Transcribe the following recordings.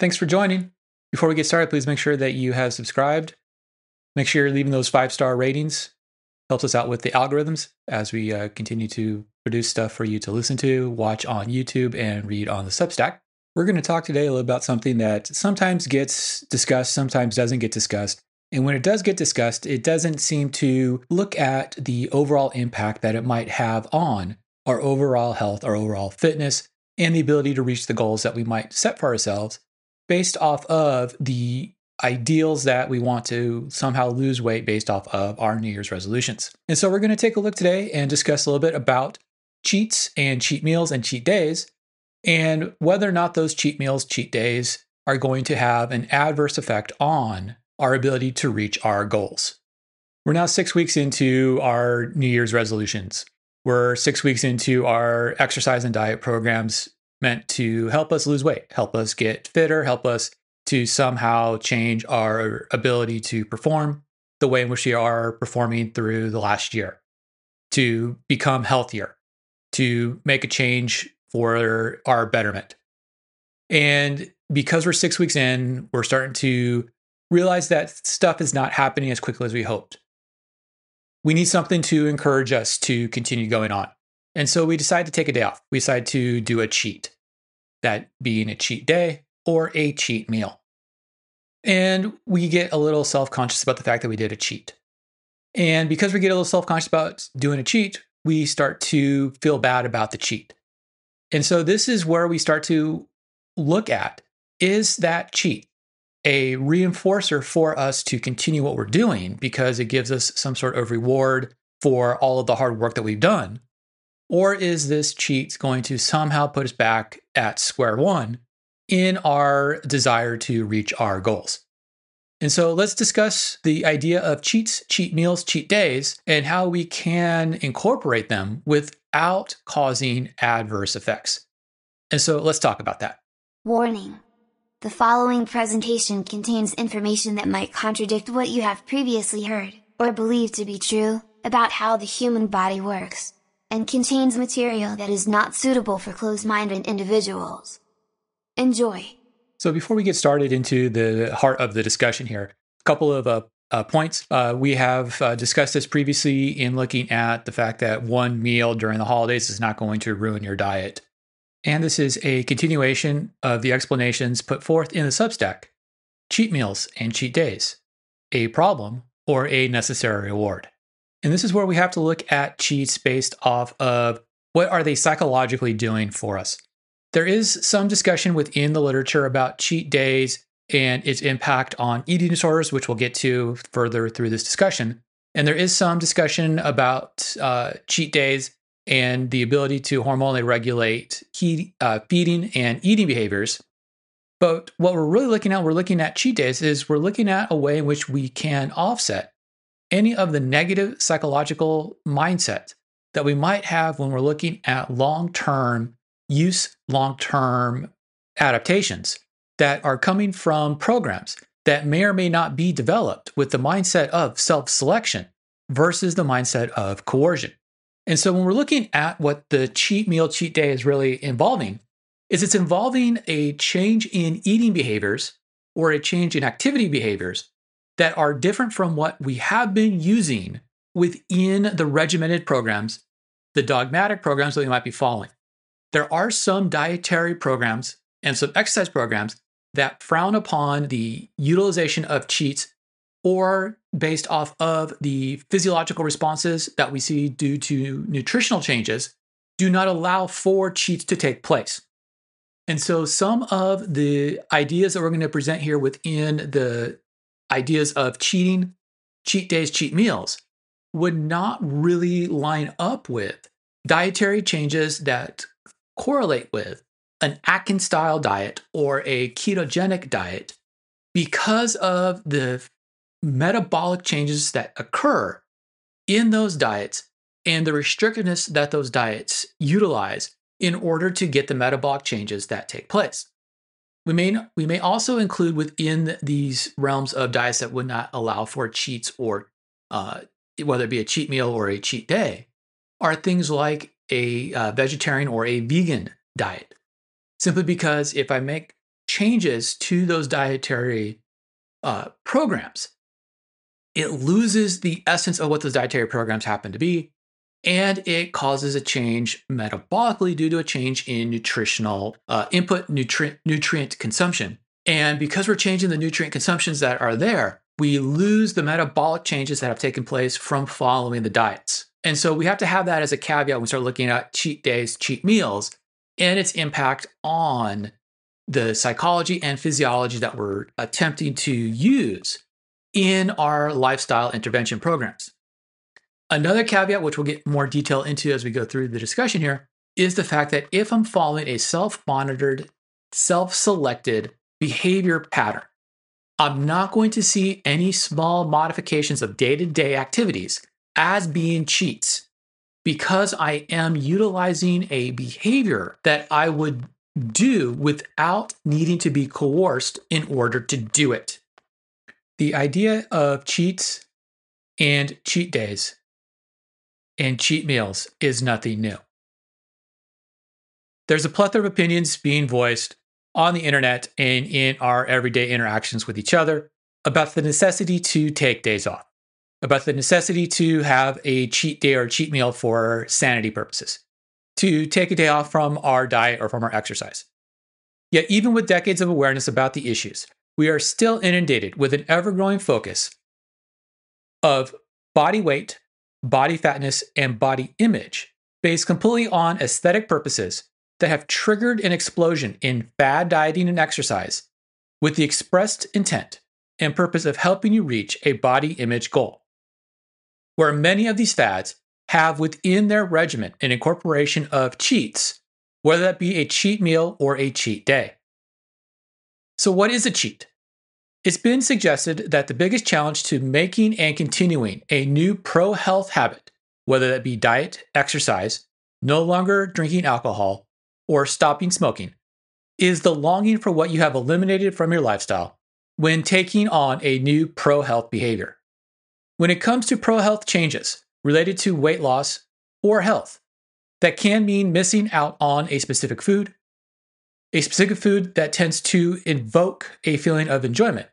Thanks for joining. Before we get started, please make sure that you have subscribed. Make sure you're leaving those five star ratings. Helps us out with the algorithms as we uh, continue to produce stuff for you to listen to, watch on YouTube, and read on the Substack. We're going to talk today a little about something that sometimes gets discussed, sometimes doesn't get discussed. And when it does get discussed, it doesn't seem to look at the overall impact that it might have on our overall health, our overall fitness, and the ability to reach the goals that we might set for ourselves based off of the ideals that we want to somehow lose weight based off of our New Year's resolutions. And so we're going to take a look today and discuss a little bit about cheats and cheat meals and cheat days and whether or not those cheat meals, cheat days are going to have an adverse effect on our ability to reach our goals. We're now six weeks into our New Year's resolutions. We're six weeks into our exercise and diet programs meant to help us lose weight, help us get fitter, help us to somehow change our ability to perform the way in which we are performing through the last year, to become healthier, to make a change for our betterment. And because we're six weeks in, we're starting to realize that stuff is not happening as quickly as we hoped. We need something to encourage us to continue going on. And so we decide to take a day off. We decide to do a cheat, that being a cheat day or a cheat meal. And we get a little self conscious about the fact that we did a cheat. And because we get a little self conscious about doing a cheat, we start to feel bad about the cheat. And so this is where we start to look at is that cheat a reinforcer for us to continue what we're doing because it gives us some sort of reward for all of the hard work that we've done? Or is this cheat going to somehow put us back at square one in our desire to reach our goals? And so let's discuss the idea of cheats, cheat meals, cheat days, and how we can incorporate them without causing adverse effects. And so let's talk about that. Warning the following presentation contains information that might contradict what you have previously heard, or believed to be true, about how the human body works, and contains material that is not suitable for closed-minded individuals. Enjoy! So before we get started into the heart of the discussion here, a couple of uh, uh, points. Uh, we have uh, discussed this previously in looking at the fact that one meal during the holidays is not going to ruin your diet. And this is a continuation of the explanations put forth in the Substack cheat meals and cheat days, a problem or a necessary reward. And this is where we have to look at cheats based off of what are they psychologically doing for us. There is some discussion within the literature about cheat days and its impact on eating disorders, which we'll get to further through this discussion. And there is some discussion about uh, cheat days and the ability to hormonally regulate uh, feeding and eating behaviors. But what we're really looking at, we're looking at cheat days, is we're looking at a way in which we can offset any of the negative psychological mindset that we might have when we're looking at long term use, long term adaptations that are coming from programs that may or may not be developed with the mindset of self selection versus the mindset of coercion. And so when we're looking at what the cheat meal, cheat day is really involving, is it's involving a change in eating behaviors or a change in activity behaviors that are different from what we have been using within the regimented programs, the dogmatic programs that we might be following. There are some dietary programs and some exercise programs that frown upon the utilization of cheats or based off of the physiological responses that we see due to nutritional changes, do not allow for cheats to take place. And so, some of the ideas that we're going to present here within the ideas of cheating, cheat days, cheat meals would not really line up with dietary changes that correlate with an Atkins style diet or a ketogenic diet because of the metabolic changes that occur in those diets and the restrictiveness that those diets utilize in order to get the metabolic changes that take place. We may, we may also include within these realms of diets that would not allow for cheats or uh, whether it be a cheat meal or a cheat day are things like a uh, vegetarian or a vegan diet. Simply because if I make changes to those dietary uh, programs, it loses the essence of what those dietary programs happen to be, and it causes a change metabolically due to a change in nutritional uh, input, nutrient nutrient consumption. And because we're changing the nutrient consumptions that are there, we lose the metabolic changes that have taken place from following the diets. And so we have to have that as a caveat when we start looking at cheat days, cheat meals, and its impact on the psychology and physiology that we're attempting to use in our lifestyle intervention programs. Another caveat, which we'll get more detail into as we go through the discussion here, is the fact that if I'm following a self monitored, self selected behavior pattern, I'm not going to see any small modifications of day to day activities as being cheats because I am utilizing a behavior that I would do without needing to be coerced in order to do it. The idea of cheats and cheat days and cheat meals is nothing new. There's a plethora of opinions being voiced on the internet and in our everyday interactions with each other about the necessity to take days off, about the necessity to have a cheat day or cheat meal for sanity purposes, to take a day off from our diet or from our exercise. Yet, even with decades of awareness about the issues, we are still inundated with an ever growing focus of body weight, body fatness, and body image based completely on aesthetic purposes that have triggered an explosion in bad dieting and exercise with the expressed intent and purpose of helping you reach a body image goal. Where many of these fads have within their regimen an incorporation of cheats, whether that be a cheat meal or a cheat day. So, what is a cheat? It's been suggested that the biggest challenge to making and continuing a new pro health habit, whether that be diet, exercise, no longer drinking alcohol, or stopping smoking, is the longing for what you have eliminated from your lifestyle when taking on a new pro health behavior. When it comes to pro health changes related to weight loss or health, that can mean missing out on a specific food, a specific food that tends to invoke a feeling of enjoyment.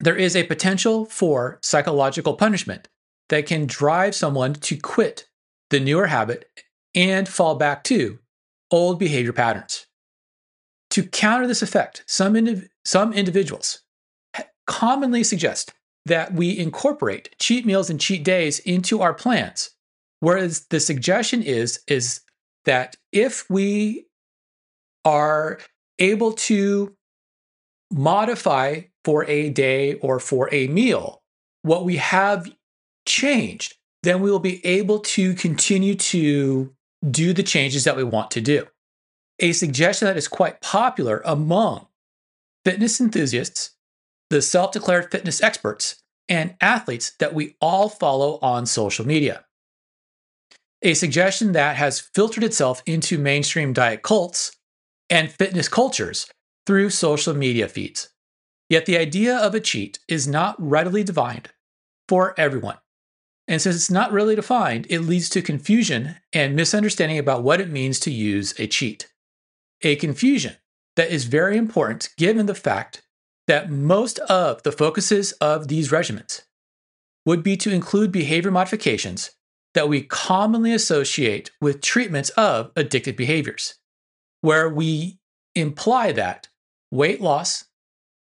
There is a potential for psychological punishment that can drive someone to quit the newer habit and fall back to old behavior patterns. To counter this effect, some, indiv- some individuals commonly suggest that we incorporate cheat meals and cheat days into our plans. Whereas the suggestion is, is that if we are able to modify for a day or for a meal what we have changed, then we will be able to continue to do the changes that we want to do. A suggestion that is quite popular among fitness enthusiasts, the self declared fitness experts, and athletes that we all follow on social media. A suggestion that has filtered itself into mainstream diet cults and fitness cultures through social media feeds. Yet the idea of a cheat is not readily defined for everyone. And since it's not really defined, it leads to confusion and misunderstanding about what it means to use a cheat. A confusion that is very important given the fact that most of the focuses of these regimens would be to include behavior modifications that we commonly associate with treatments of addictive behaviors where we imply that weight loss,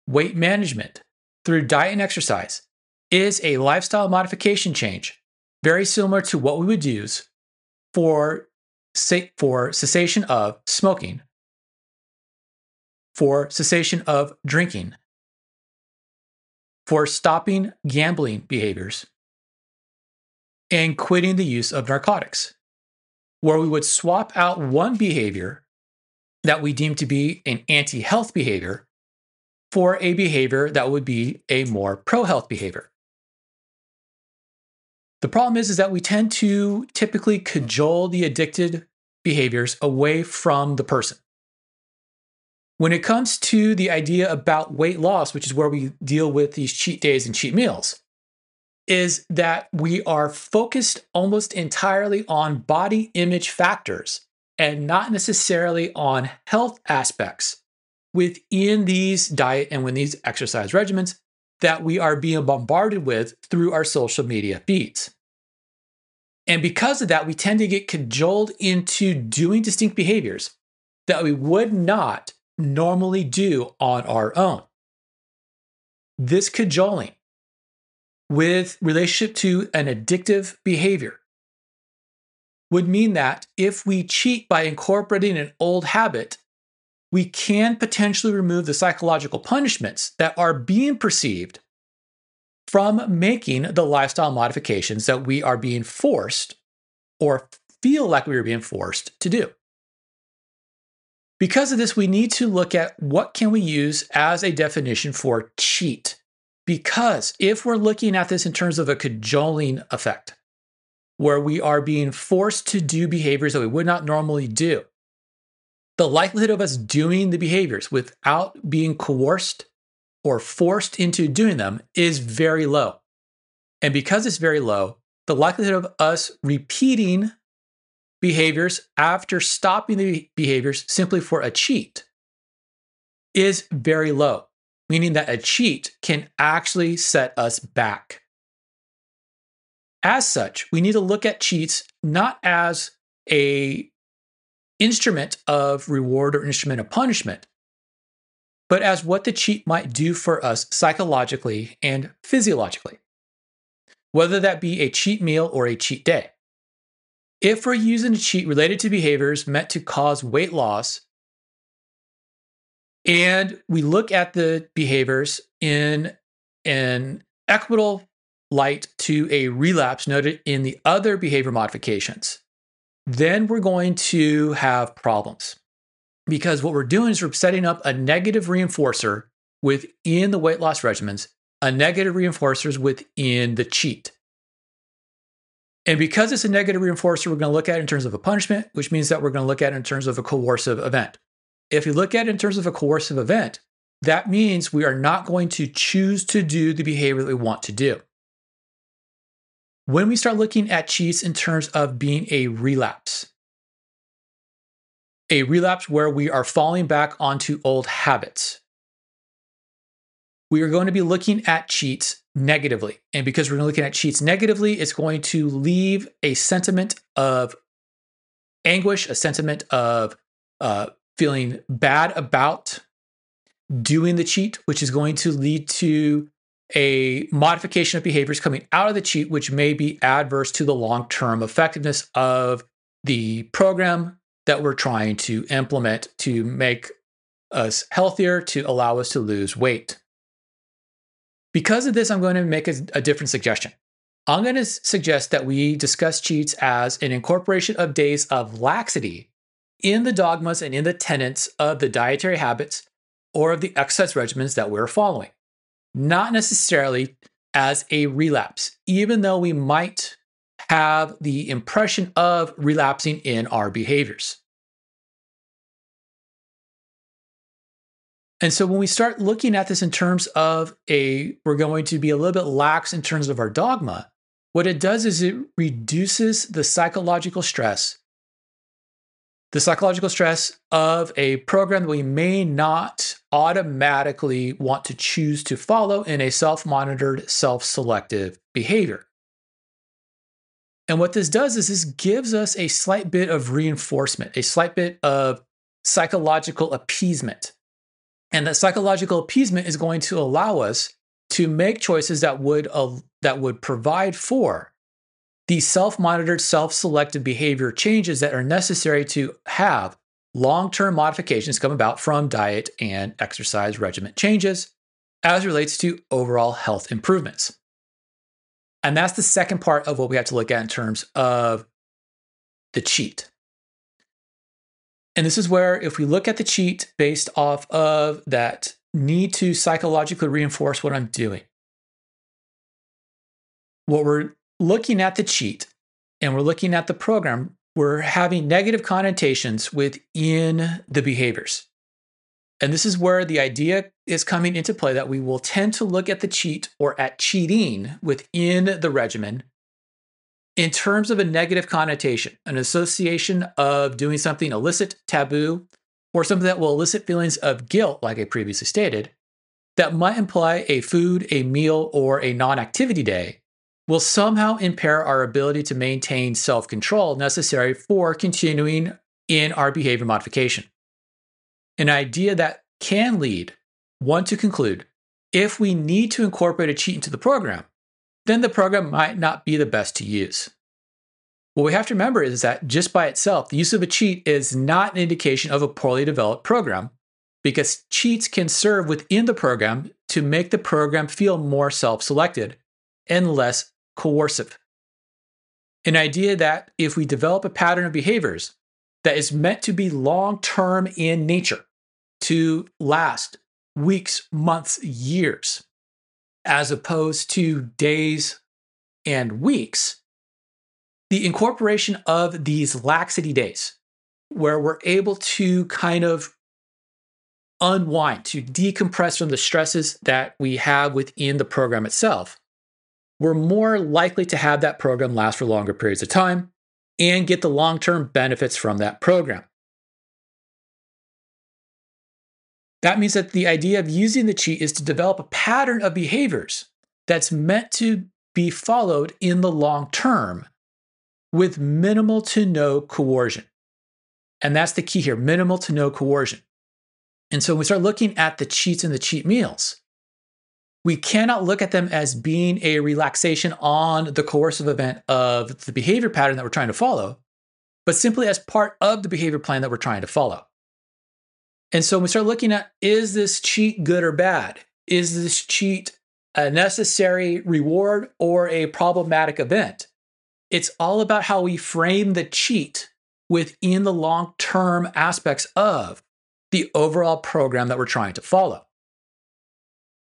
weight management through diet and exercise is a lifestyle modification change, very similar to what we would use for, for cessation of smoking, for cessation of drinking, for stopping gambling behaviors, and quitting the use of narcotics, where we would swap out one behavior that we deem to be an anti health behavior for a behavior that would be a more pro health behavior. The problem is, is that we tend to typically cajole the addicted behaviors away from the person. When it comes to the idea about weight loss, which is where we deal with these cheat days and cheat meals, is that we are focused almost entirely on body image factors and not necessarily on health aspects within these diet and within these exercise regimens that we are being bombarded with through our social media feeds. And because of that, we tend to get cajoled into doing distinct behaviors that we would not normally do on our own. This cajoling with relationship to an addictive behavior would mean that if we cheat by incorporating an old habit, we can potentially remove the psychological punishments that are being perceived from making the lifestyle modifications that we are being forced or feel like we are being forced to do. Because of this, we need to look at what can we use as a definition for cheat. Because if we're looking at this in terms of a cajoling effect, where we are being forced to do behaviors that we would not normally do, the likelihood of us doing the behaviors without being coerced or forced into doing them is very low. And because it's very low, the likelihood of us repeating behaviors after stopping the behaviors simply for a cheat is very low, meaning that a cheat can actually set us back. As such, we need to look at cheats not as a instrument of reward or instrument of punishment, but as what the cheat might do for us psychologically and physiologically, whether that be a cheat meal or a cheat day. If we're using a cheat related to behaviors meant to cause weight loss, and we look at the behaviors in an equitable light to a relapse noted in the other behavior modifications, then we're going to have problems because what we're doing is we're setting up a negative reinforcer within the weight loss regimens, a negative reinforcers within the cheat. And because it's a negative reinforcer, we're going to look at it in terms of a punishment, which means that we're going to look at it in terms of a coercive event. If you look at it in terms of a coercive event, that means we are not going to choose to do the behavior that we want to do. When we start looking at cheats in terms of being a relapse, a relapse where we are falling back onto old habits. We are going to be looking at cheats negatively. And because we're looking at cheats negatively, it's going to leave a sentiment of anguish, a sentiment of uh, feeling bad about doing the cheat, which is going to lead to a modification of behaviors coming out of the cheat, which may be adverse to the long term effectiveness of the program, that we're trying to implement to make us healthier, to allow us to lose weight. Because of this, I'm going to make a, a different suggestion. I'm going to suggest that we discuss cheats as an incorporation of days of laxity in the dogmas and in the tenets of the dietary habits or of the exercise regimens that we're following, not necessarily as a relapse, even though we might have the impression of relapsing in our behaviors. And so when we start looking at this in terms of a, we're going to be a little bit lax in terms of our dogma, what it does is it reduces the psychological stress, the psychological stress of a program that we may not automatically want to choose to follow in a self monitored, self selective behavior. And what this does is this gives us a slight bit of reinforcement, a slight bit of psychological appeasement. And that psychological appeasement is going to allow us to make choices that would uh, that would provide for the self-monitored, self-selected behavior changes that are necessary to have long-term modifications come about from diet and exercise regimen changes as relates to overall health improvements. And that's the second part of what we have to look at in terms of the cheat. And this is where, if we look at the cheat based off of that need to psychologically reinforce what I'm doing, what we're looking at the cheat and we're looking at the program, we're having negative connotations within the behaviors. And this is where the idea is coming into play that we will tend to look at the cheat or at cheating within the regimen in terms of a negative connotation, an association of doing something illicit, taboo, or something that will elicit feelings of guilt, like I previously stated, that might imply a food, a meal, or a non activity day will somehow impair our ability to maintain self control necessary for continuing in our behavior modification. An idea that can lead one to conclude if we need to incorporate a cheat into the program, then the program might not be the best to use. What we have to remember is that just by itself, the use of a cheat is not an indication of a poorly developed program because cheats can serve within the program to make the program feel more self selected and less coercive. An idea that if we develop a pattern of behaviors that is meant to be long term in nature, to last weeks, months, years, as opposed to days and weeks, the incorporation of these laxity days, where we're able to kind of unwind, to decompress from the stresses that we have within the program itself, we're more likely to have that program last for longer periods of time and get the long term benefits from that program. That means that the idea of using the cheat is to develop a pattern of behaviors that's meant to be followed in the long term with minimal to no coercion. And that's the key here minimal to no coercion. And so when we start looking at the cheats and the cheat meals, we cannot look at them as being a relaxation on the coercive event of the behavior pattern that we're trying to follow, but simply as part of the behavior plan that we're trying to follow. And so when we start looking at is this cheat good or bad? Is this cheat a necessary reward or a problematic event? It's all about how we frame the cheat within the long term aspects of the overall program that we're trying to follow.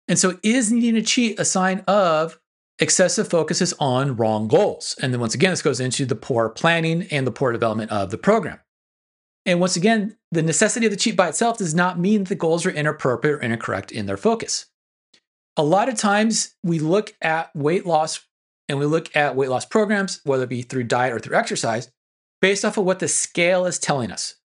And so, is needing a cheat a sign of excessive focuses on wrong goals? And then, once again, this goes into the poor planning and the poor development of the program. And once again, the necessity of the cheat by itself does not mean that the goals are inappropriate or incorrect in their focus. A lot of times we look at weight loss and we look at weight loss programs, whether it be through diet or through exercise, based off of what the scale is telling us.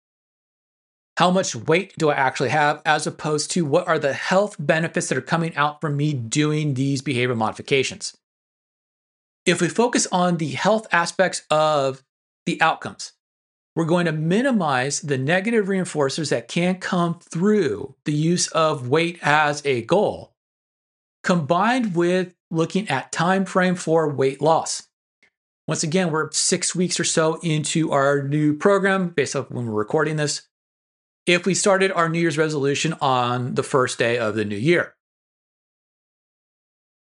How much weight do I actually have, as opposed to what are the health benefits that are coming out from me doing these behavior modifications? If we focus on the health aspects of the outcomes, we're going to minimize the negative reinforcers that can come through the use of weight as a goal, combined with looking at time frame for weight loss. Once again, we're six weeks or so into our new program based off when we're recording this. If we started our New Year's resolution on the first day of the new year,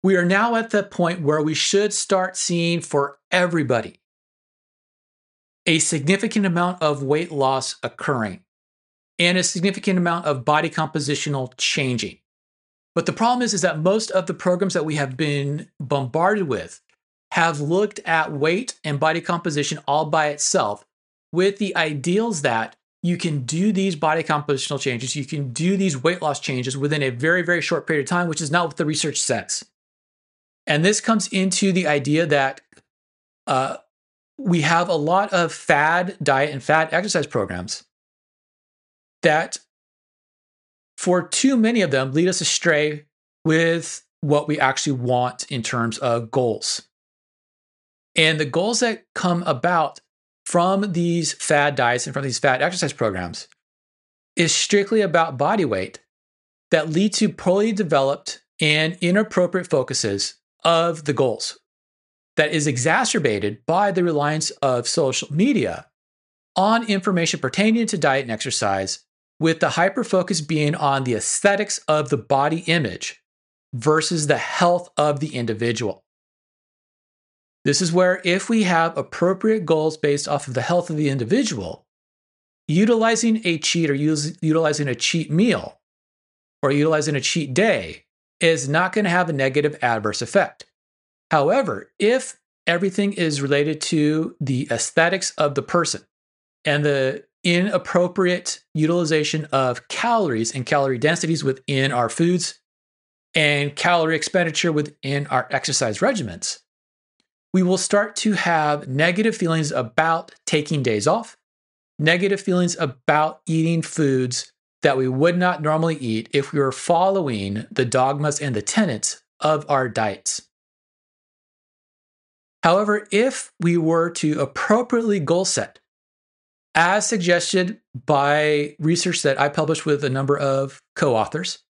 we are now at the point where we should start seeing for everybody a significant amount of weight loss occurring and a significant amount of body compositional changing. But the problem is, is that most of the programs that we have been bombarded with have looked at weight and body composition all by itself with the ideals that you can do these body compositional changes, you can do these weight loss changes within a very, very short period of time, which is not what the research says. And this comes into the idea that uh, we have a lot of fad diet and fad exercise programs that, for too many of them, lead us astray with what we actually want in terms of goals. And the goals that come about from these fad diets and from these fad exercise programs is strictly about body weight that lead to poorly developed and inappropriate focuses of the goals that is exacerbated by the reliance of social media on information pertaining to diet and exercise, with the hyper focus being on the aesthetics of the body image versus the health of the individual. This is where, if we have appropriate goals based off of the health of the individual, utilizing a cheat or use, utilizing a cheat meal or utilizing a cheat day is not going to have a negative adverse effect. However, if everything is related to the aesthetics of the person and the inappropriate utilization of calories and calorie densities within our foods and calorie expenditure within our exercise regimens, we will start to have negative feelings about taking days off. negative feelings about eating foods that we would not normally eat if we were following the dogmas and the tenets of our diets. However, if we were to appropriately goal set, as suggested by research that I published with a number of co authors,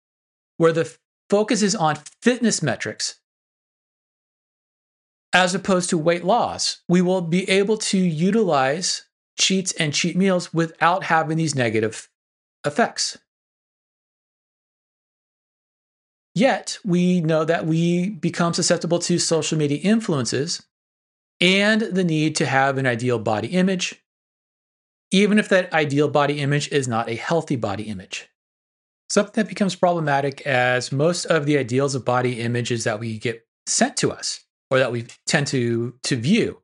where the focus is on fitness metrics as opposed to weight loss, we will be able to utilize cheats and cheat meals without having these negative effects. Yet, we know that we become susceptible to social media influences and the need to have an ideal body image, even if that ideal body image is not a healthy body image. Something that becomes problematic as most of the ideals of body images that we get sent to us or that we tend to, to view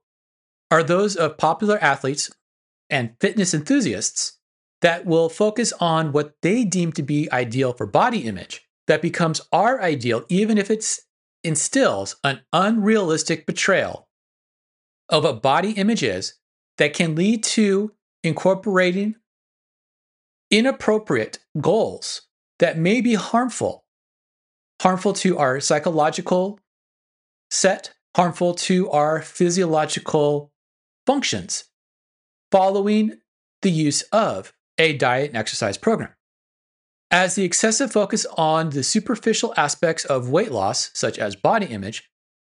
are those of popular athletes and fitness enthusiasts that will focus on what they deem to be ideal for body image that becomes our ideal, even if it instills an unrealistic portrayal of what body image is that can lead to incorporating inappropriate goals that may be harmful, harmful to our psychological set, harmful to our physiological functions following the use of a diet and exercise program. As the excessive focus on the superficial aspects of weight loss, such as body image,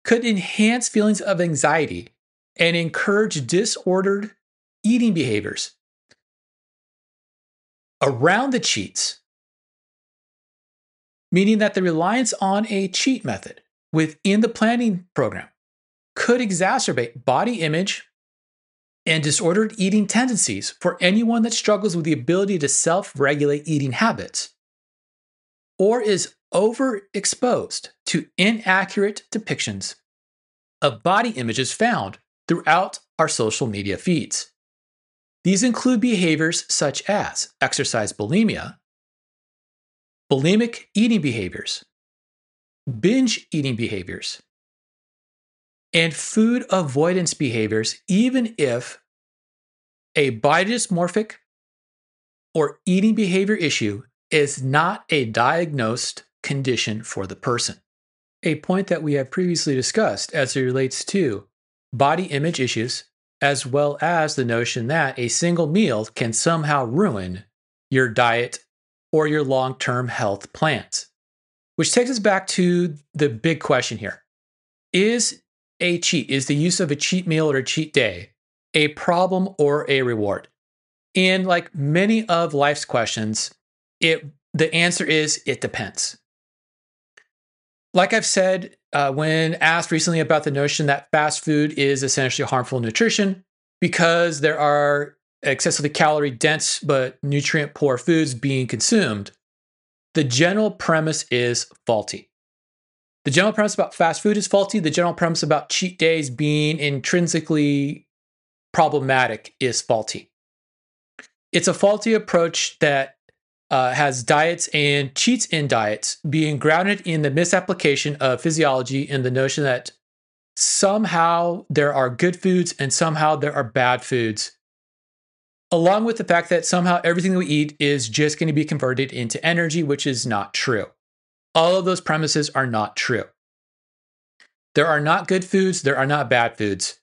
could enhance feelings of anxiety and encourage disordered eating behaviors. Around the cheats, meaning that the reliance on a cheat method within the planning program could exacerbate body image and disordered eating tendencies for anyone that struggles with the ability to self regulate eating habits or is overexposed to inaccurate depictions of body images found throughout our social media feeds. These include behaviors such as exercise bulimia, bulimic eating behaviors, binge eating behaviors, and food avoidance behaviors, even if a body dysmorphic or eating behavior issue is not a diagnosed condition for the person. A point that we have previously discussed as it relates to body image issues, as well as the notion that a single meal can somehow ruin your diet or your long term health plans. Which takes us back to the big question here Is a cheat, is the use of a cheat meal or a cheat day a problem or a reward? And like many of life's questions, it the answer is it depends. Like I've said, uh, when asked recently about the notion that fast food is essentially harmful nutrition because there are excessively calorie dense but nutrient poor foods being consumed, the general premise is faulty. The general premise about fast food is faulty. The general premise about cheat days being intrinsically problematic is faulty. It's a faulty approach that uh, has diets and cheats in diets being grounded in the misapplication of physiology and the notion that somehow there are good foods and somehow there are bad foods, along with the fact that somehow everything that we eat is just going to be converted into energy, which is not true. All of those premises are not true. There are not good foods, there are not bad foods.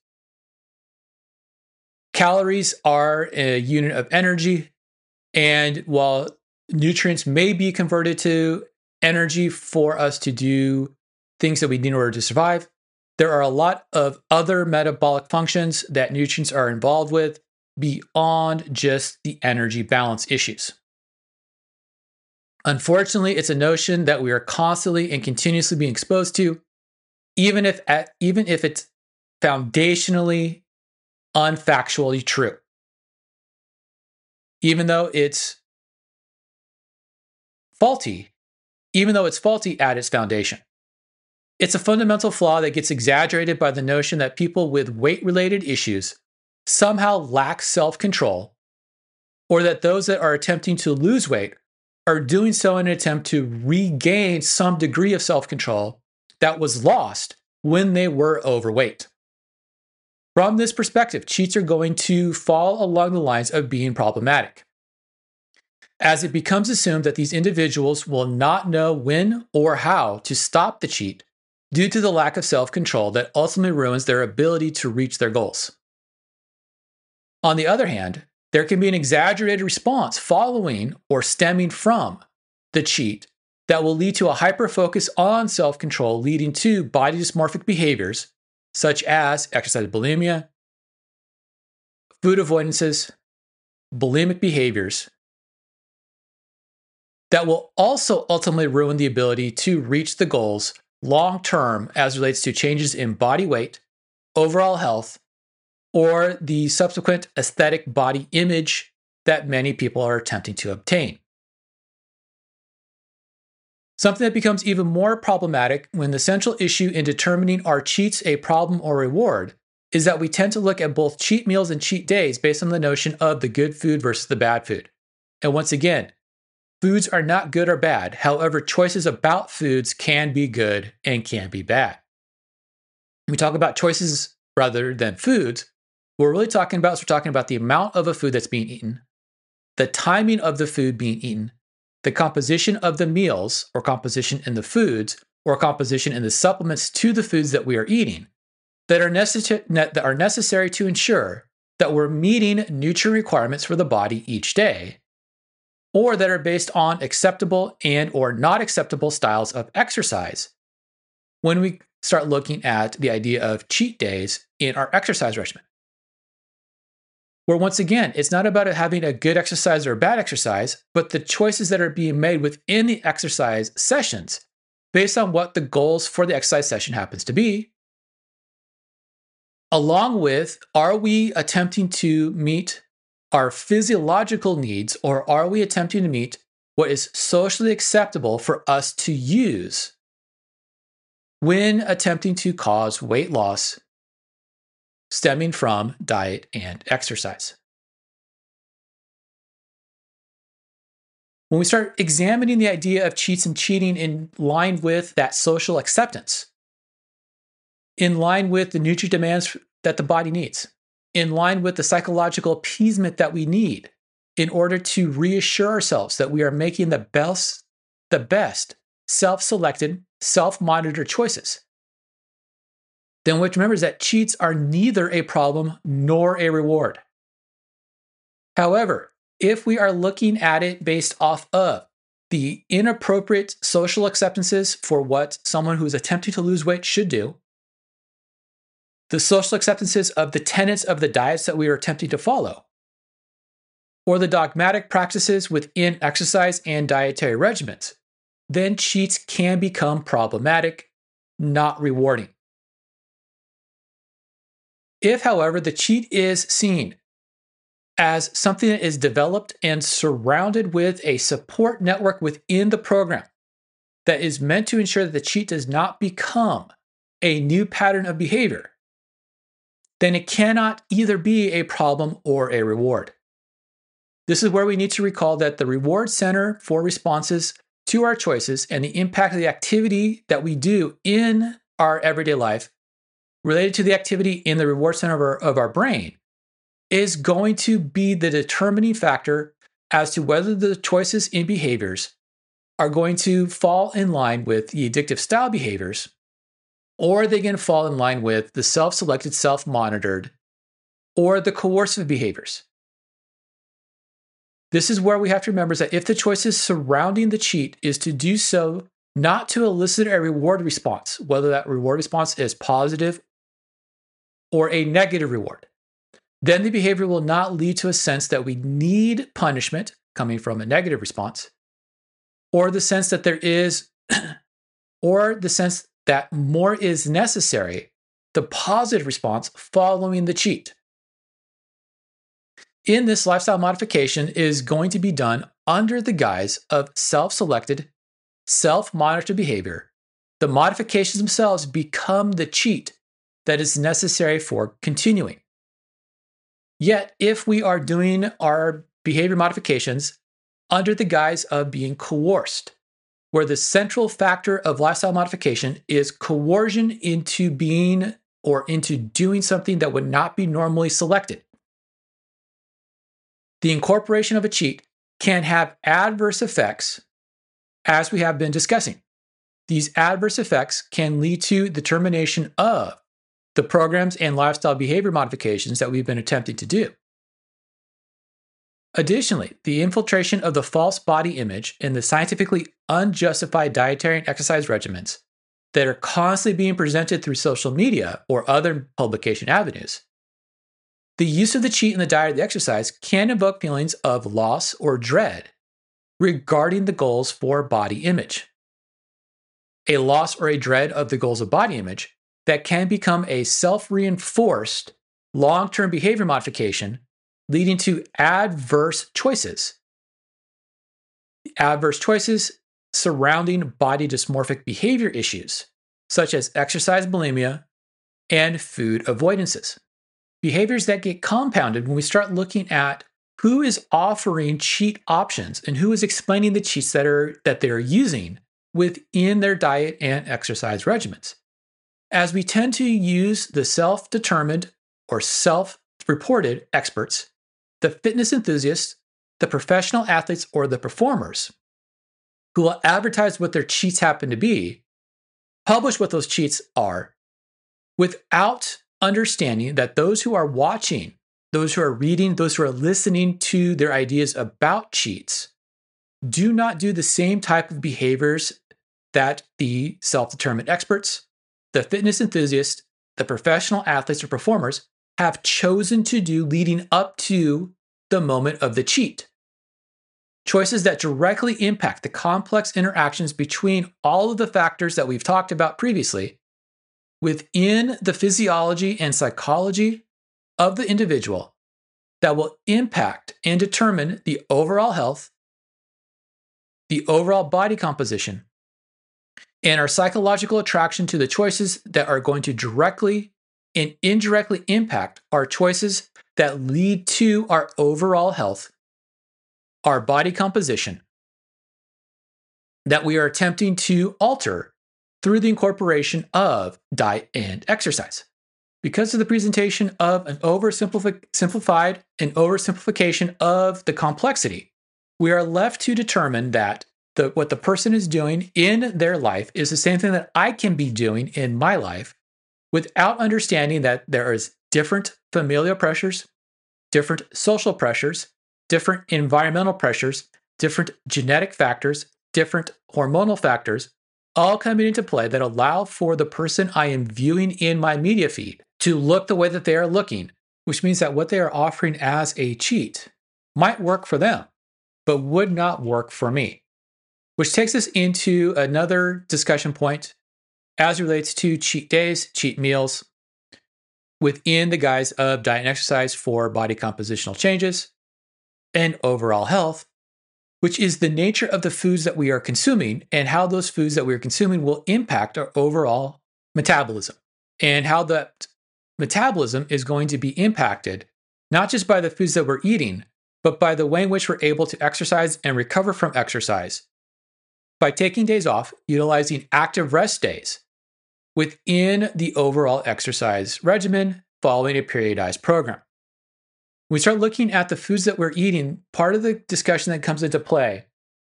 Calories are a unit of energy. And while nutrients may be converted to energy for us to do things that we need in order to survive. There are a lot of other metabolic functions that nutrients are involved with beyond just the energy balance issues. Unfortunately, it's a notion that we are constantly and continuously being exposed to, even if at, even if it's foundationally unfactually true. Even though it's faulty, even though it's faulty at its foundation. It's a fundamental flaw that gets exaggerated by the notion that people with weight related issues somehow lack self control, or that those that are attempting to lose weight are doing so in an attempt to regain some degree of self control that was lost when they were overweight. From this perspective, cheats are going to fall along the lines of being problematic. As it becomes assumed that these individuals will not know when or how to stop the cheat due to the lack of self control that ultimately ruins their ability to reach their goals. On the other hand, there can be an exaggerated response following or stemming from the cheat that will lead to a hyperfocus on self control, leading to body dysmorphic behaviors such as exercise bulimia, food avoidances, bulimic behaviors that will also ultimately ruin the ability to reach the goals long term as relates to changes in body weight, overall health, or the subsequent aesthetic body image that many people are attempting to obtain. Something that becomes even more problematic when the central issue in determining are cheats a problem or reward is that we tend to look at both cheat meals and cheat days based on the notion of the good food versus the bad food. And once again, foods are not good or bad. However, choices about foods can be good and can be bad. We talk about choices rather than foods, what we're really talking about is we're talking about the amount of a food that's being eaten, the timing of the food being eaten, the composition of the meals or composition in the foods or composition in the supplements to the foods that we are eating that are, necess- that are necessary to ensure that we're meeting nutrient requirements for the body each day or that are based on acceptable and or not acceptable styles of exercise. When we start looking at the idea of cheat days in our exercise regimen where once again, it's not about having a good exercise or a bad exercise, but the choices that are being made within the exercise sessions based on what the goals for the exercise session happens to be. Along with, are we attempting to meet our physiological needs or are we attempting to meet what is socially acceptable for us to use when attempting to cause weight loss stemming from diet and exercise. When we start examining the idea of cheats and cheating in line with that social acceptance, in line with the nutrient demands that the body needs, in line with the psychological appeasement that we need in order to reassure ourselves that we are making the best, the best self-selected, self-monitored choices then what remember is that cheats are neither a problem nor a reward. However, if we are looking at it based off of the inappropriate social acceptances for what someone who's attempting to lose weight should do, the social acceptances of the tenets of the diets that we are attempting to follow, or the dogmatic practices within exercise and dietary regimens, then cheats can become problematic, not rewarding. If, however, the cheat is seen as something that is developed and surrounded with a support network within the program that is meant to ensure that the cheat does not become a new pattern of behavior, then it cannot either be a problem or a reward. This is where we need to recall that the reward center for responses to our choices and the impact of the activity that we do in our everyday life related to the activity in the reward center of our, of our brain is going to be the determining factor as to whether the choices in behaviors are going to fall in line with the addictive style behaviors or are they going to fall in line with the self selected, self monitored, or the coercive behaviors. This is where we have to remember that if the choices surrounding the cheat is to do so not to elicit a reward response, whether that reward response is positive or a negative reward, then the behavior will not lead to a sense that we need punishment coming from a negative response, or the sense that there is, or the sense that more is necessary, the positive response following the cheat. In this lifestyle modification is going to be done under the guise of self selected, self monitored behavior. The modifications themselves become the cheat that is necessary for continuing. Yet, if we are doing our behavior modifications under the guise of being coerced, where the central factor of lifestyle modification is coercion into being or into doing something that would not be normally selected. The incorporation of a cheat can have adverse effects, as we have been discussing. These adverse effects can lead to the termination of the programs and lifestyle behavior modifications that we've been attempting to do. Additionally, the infiltration of the false body image in the scientifically unjustified dietary and exercise regimens that are constantly being presented through social media or other publication avenues. The use of the cheat in the diet or the exercise can evoke feelings of loss or dread regarding the goals for body image. A loss or a dread of the goals of body image that can become a self reinforced long term behavior modification leading to adverse choices. Adverse choices surrounding body dysmorphic behavior issues, such as exercise bulimia and food avoidances. Behaviors that get compounded when we start looking at who is offering cheat options and who is explaining the cheats that are that they're using within their diet and exercise regimens. As we tend to use the self-determined or self-reported experts the fitness enthusiasts, the professional athletes, or the performers who will advertise what their cheats happen to be, publish what those cheats are, without understanding that those who are watching, those who are reading, those who are listening to their ideas about cheats do not do the same type of behaviors that the self determined experts, the fitness enthusiasts, the professional athletes or performers have chosen to do leading up to the moment of the cheat. Choices that directly impact the complex interactions between all of the factors that we've talked about previously within the physiology and psychology of the individual that will impact and determine the overall health, the overall body composition, and our psychological attraction to the choices that are going to directly and indirectly impact our choices that lead to our overall health, our body composition, that we are attempting to alter through the incorporation of diet and exercise. Because of the presentation of an oversimplified and oversimplification of the complexity, we are left to determine that the, what the person is doing in their life is the same thing that I can be doing in my life without understanding that there is different familial pressures, different social pressures, different environmental pressures, different genetic factors, different hormonal factors, all coming into play that allow for the person I am viewing in my media feed to look the way that they are looking, which means that what they are offering as a cheat might work for them, but would not work for me. Which takes us into another discussion point as relates to cheat days, cheat meals, within the guise of diet and exercise for body compositional changes and overall health, which is the nature of the foods that we are consuming and how those foods that we are consuming will impact our overall metabolism and how that metabolism is going to be impacted not just by the foods that we're eating, but by the way in which we're able to exercise and recover from exercise. By taking days off, utilizing active rest days, within the overall exercise regimen following a periodized program. When we start looking at the foods that we're eating, part of the discussion that comes into play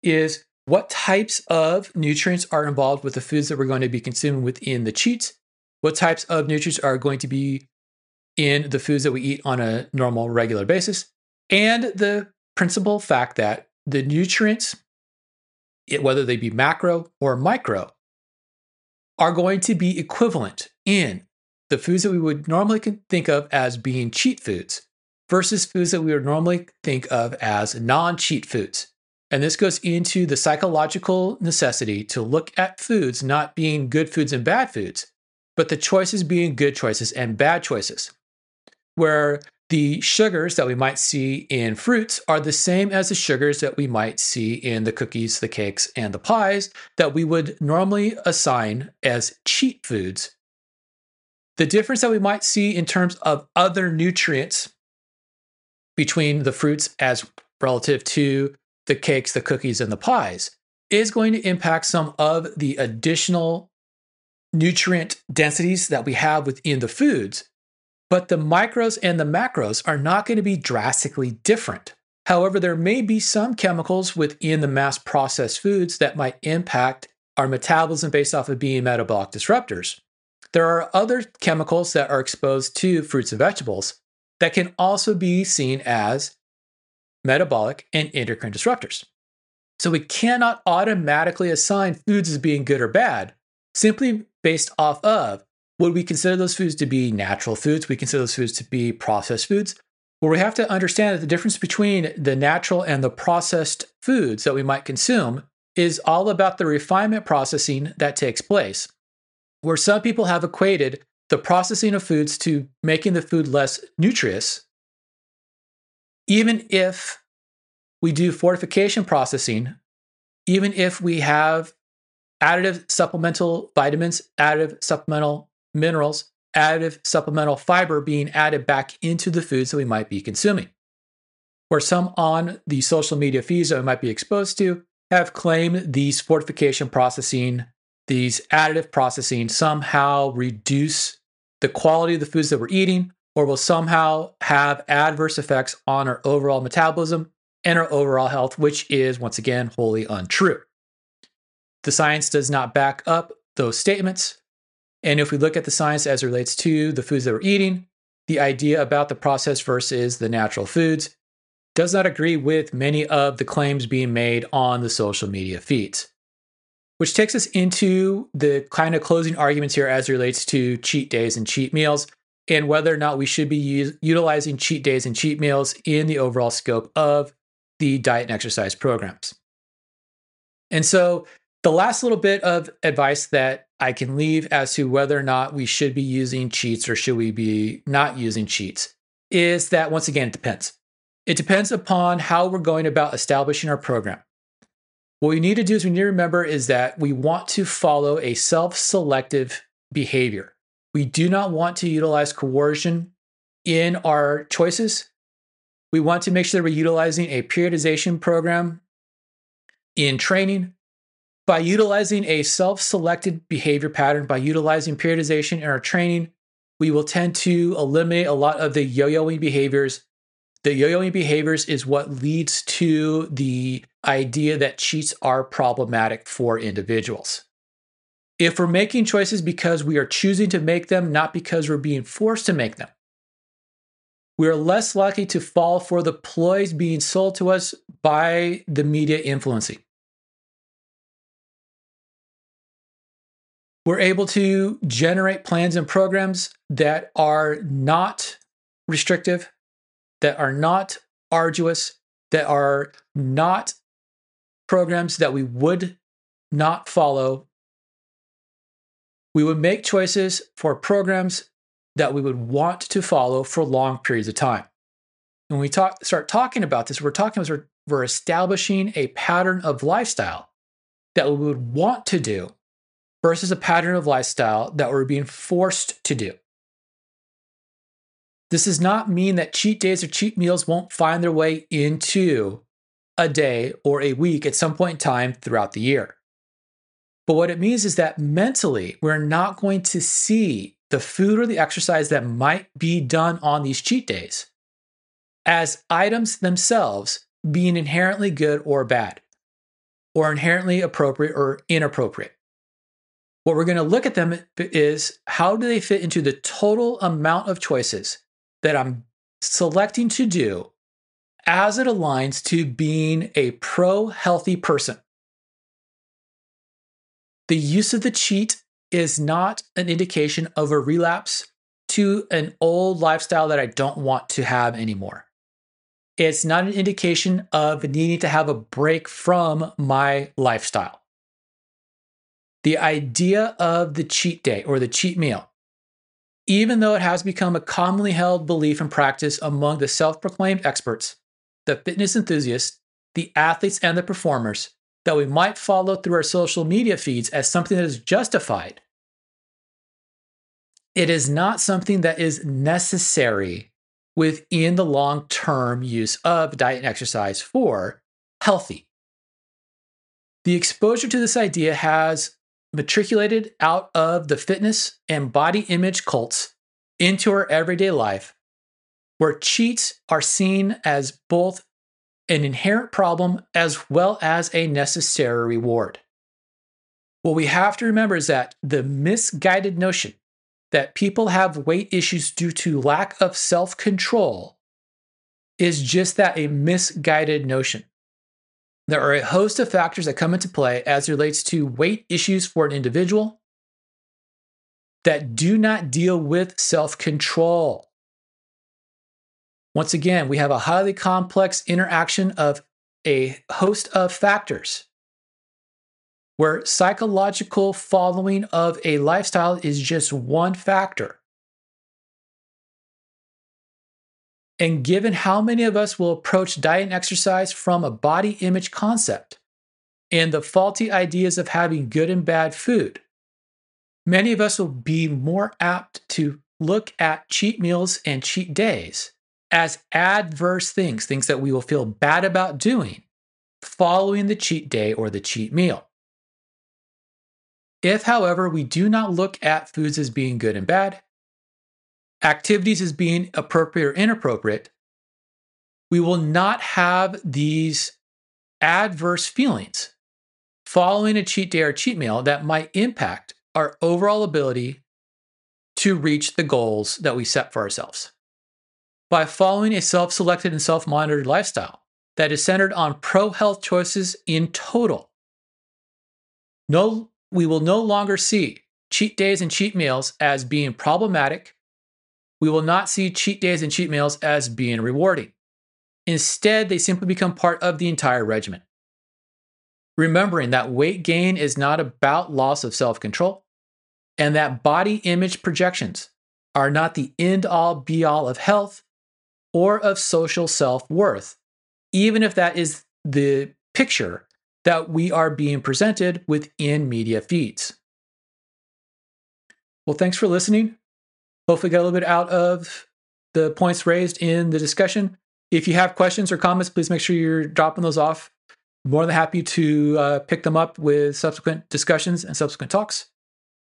is what types of nutrients are involved with the foods that we're going to be consuming within the cheats, what types of nutrients are going to be in the foods that we eat on a normal, regular basis, and the principal fact that the nutrients, whether they be macro or micro, are going to be equivalent in the foods that we would normally think of as being cheat foods versus foods that we would normally think of as non cheat foods. And this goes into the psychological necessity to look at foods not being good foods and bad foods, but the choices being good choices and bad choices. Where the sugars that we might see in fruits are the same as the sugars that we might see in the cookies, the cakes, and the pies that we would normally assign as cheat foods. The difference that we might see in terms of other nutrients between the fruits as relative to the cakes, the cookies, and the pies is going to impact some of the additional nutrient densities that we have within the foods, but the micros and the macros are not going to be drastically different. However, there may be some chemicals within the mass processed foods that might impact our metabolism based off of being metabolic disruptors. There are other chemicals that are exposed to fruits and vegetables that can also be seen as metabolic and endocrine disruptors. So we cannot automatically assign foods as being good or bad simply based off of would we consider those foods to be natural foods? We consider those foods to be processed foods. Well, we have to understand that the difference between the natural and the processed foods that we might consume is all about the refinement processing that takes place. Where some people have equated the processing of foods to making the food less nutritious, even if we do fortification processing, even if we have additive supplemental vitamins, additive supplemental minerals, additive supplemental fiber being added back into the foods that we might be consuming. Where some on the social media feeds that we might be exposed to have claimed these fortification processing, these additive processing somehow reduce the quality of the foods that we're eating or will somehow have adverse effects on our overall metabolism and our overall health, which is once again wholly untrue. The science does not back up those statements. And if we look at the science as it relates to the foods that we're eating, the idea about the processed versus the natural foods does not agree with many of the claims being made on the social media feeds. Which takes us into the kind of closing arguments here as it relates to cheat days and cheat meals and whether or not we should be u- utilizing cheat days and cheat meals in the overall scope of the diet and exercise programs. And so the last little bit of advice that I can leave as to whether or not we should be using cheats or should we be not using cheats is that once again, it depends. It depends upon how we're going about establishing our program. What we need to do is we need to remember is that we want to follow a self selective behavior. We do not want to utilize coercion in our choices. We want to make sure that we're utilizing a periodization program in training by utilizing a self selected behavior pattern, by utilizing periodization in our training, we will tend to eliminate a lot of the yo yoing behaviors. The yo yoing behaviors is what leads to the idea that cheats are problematic for individuals. If we're making choices because we are choosing to make them, not because we're being forced to make them, we are less likely to fall for the ploys being sold to us by the media influencing. We're able to generate plans and programs that are not restrictive, that are not arduous, that are not programs that we would not follow. We would make choices for programs that we would want to follow for long periods of time. When we talk, start talking about this, we're talking about we're establishing a pattern of lifestyle that we would want to do versus a pattern of lifestyle that we're being forced to do. This does not mean that cheat days or cheat meals won't find their way into a day or a week at some point in time throughout the year. But what it means is that mentally, we're not going to see the food or the exercise that might be done on these cheat days as items themselves being inherently good or bad, or inherently appropriate or inappropriate. What we're going to look at them is how do they fit into the total amount of choices that I'm selecting to do as it aligns to being a pro healthy person. The use of the cheat is not an indication of a relapse to an old lifestyle that I don't want to have anymore. It's not an indication of needing to have a break from my lifestyle the idea of the cheat day or the cheat meal, even though it has become a commonly held belief and practice among the self proclaimed experts, the fitness enthusiasts, the athletes, and the performers, that we might follow through our social media feeds as something that is justified, it is not something that is necessary within the long term use of diet and exercise for healthy. The exposure to this idea has matriculated out of the fitness and body image cults into our everyday life, where cheats are seen as both an inherent problem as well as a necessary reward. What we have to remember is that the misguided notion that people have weight issues due to lack of self control is just that a misguided notion. There are a host of factors that come into play as it relates to weight issues for an individual that do not deal with self control. Once again, we have a highly complex interaction of a host of factors where psychological following of a lifestyle is just one factor. And given how many of us will approach diet and exercise from a body image concept and the faulty ideas of having good and bad food, many of us will be more apt to look at cheat meals and cheat days as adverse things, things that we will feel bad about doing following the cheat day or the cheat meal. If, however, we do not look at foods as being good and bad, activities as being appropriate or inappropriate, we will not have these adverse feelings following a cheat day or cheat meal that might impact our overall ability to reach the goals that we set for ourselves. By following a self selected and self monitored lifestyle that is centered on pro health choices in total, no we will no longer see cheat days and cheat meals as being problematic. We will not see cheat days and cheat meals as being rewarding. Instead, they simply become part of the entire regimen. Remembering that weight gain is not about loss of self control and that body image projections are not the end all be all of health or of social self worth, even if that is the picture that we are being presented within media feeds. Well, thanks for listening. Hopefully, got a little bit out of the points raised in the discussion. If you have questions or comments, please make sure you're dropping those off. More than happy to uh, pick them up with subsequent discussions and subsequent talks.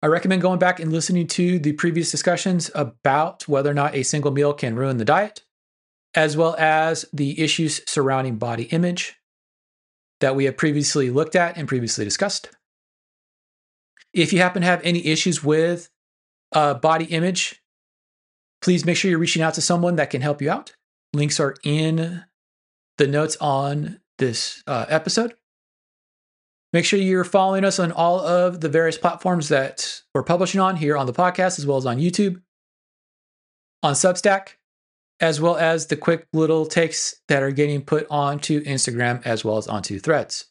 I recommend going back and listening to the previous discussions about whether or not a single meal can ruin the diet, as well as the issues surrounding body image, that we have previously looked at and previously discussed. If you happen to have any issues with uh, body image, please make sure you're reaching out to someone that can help you out. Links are in the notes on this uh, episode. Make sure you're following us on all of the various platforms that we're publishing on here on the podcast, as well as on YouTube, on Substack, as well as the quick little takes that are getting put onto Instagram as well as onto threads.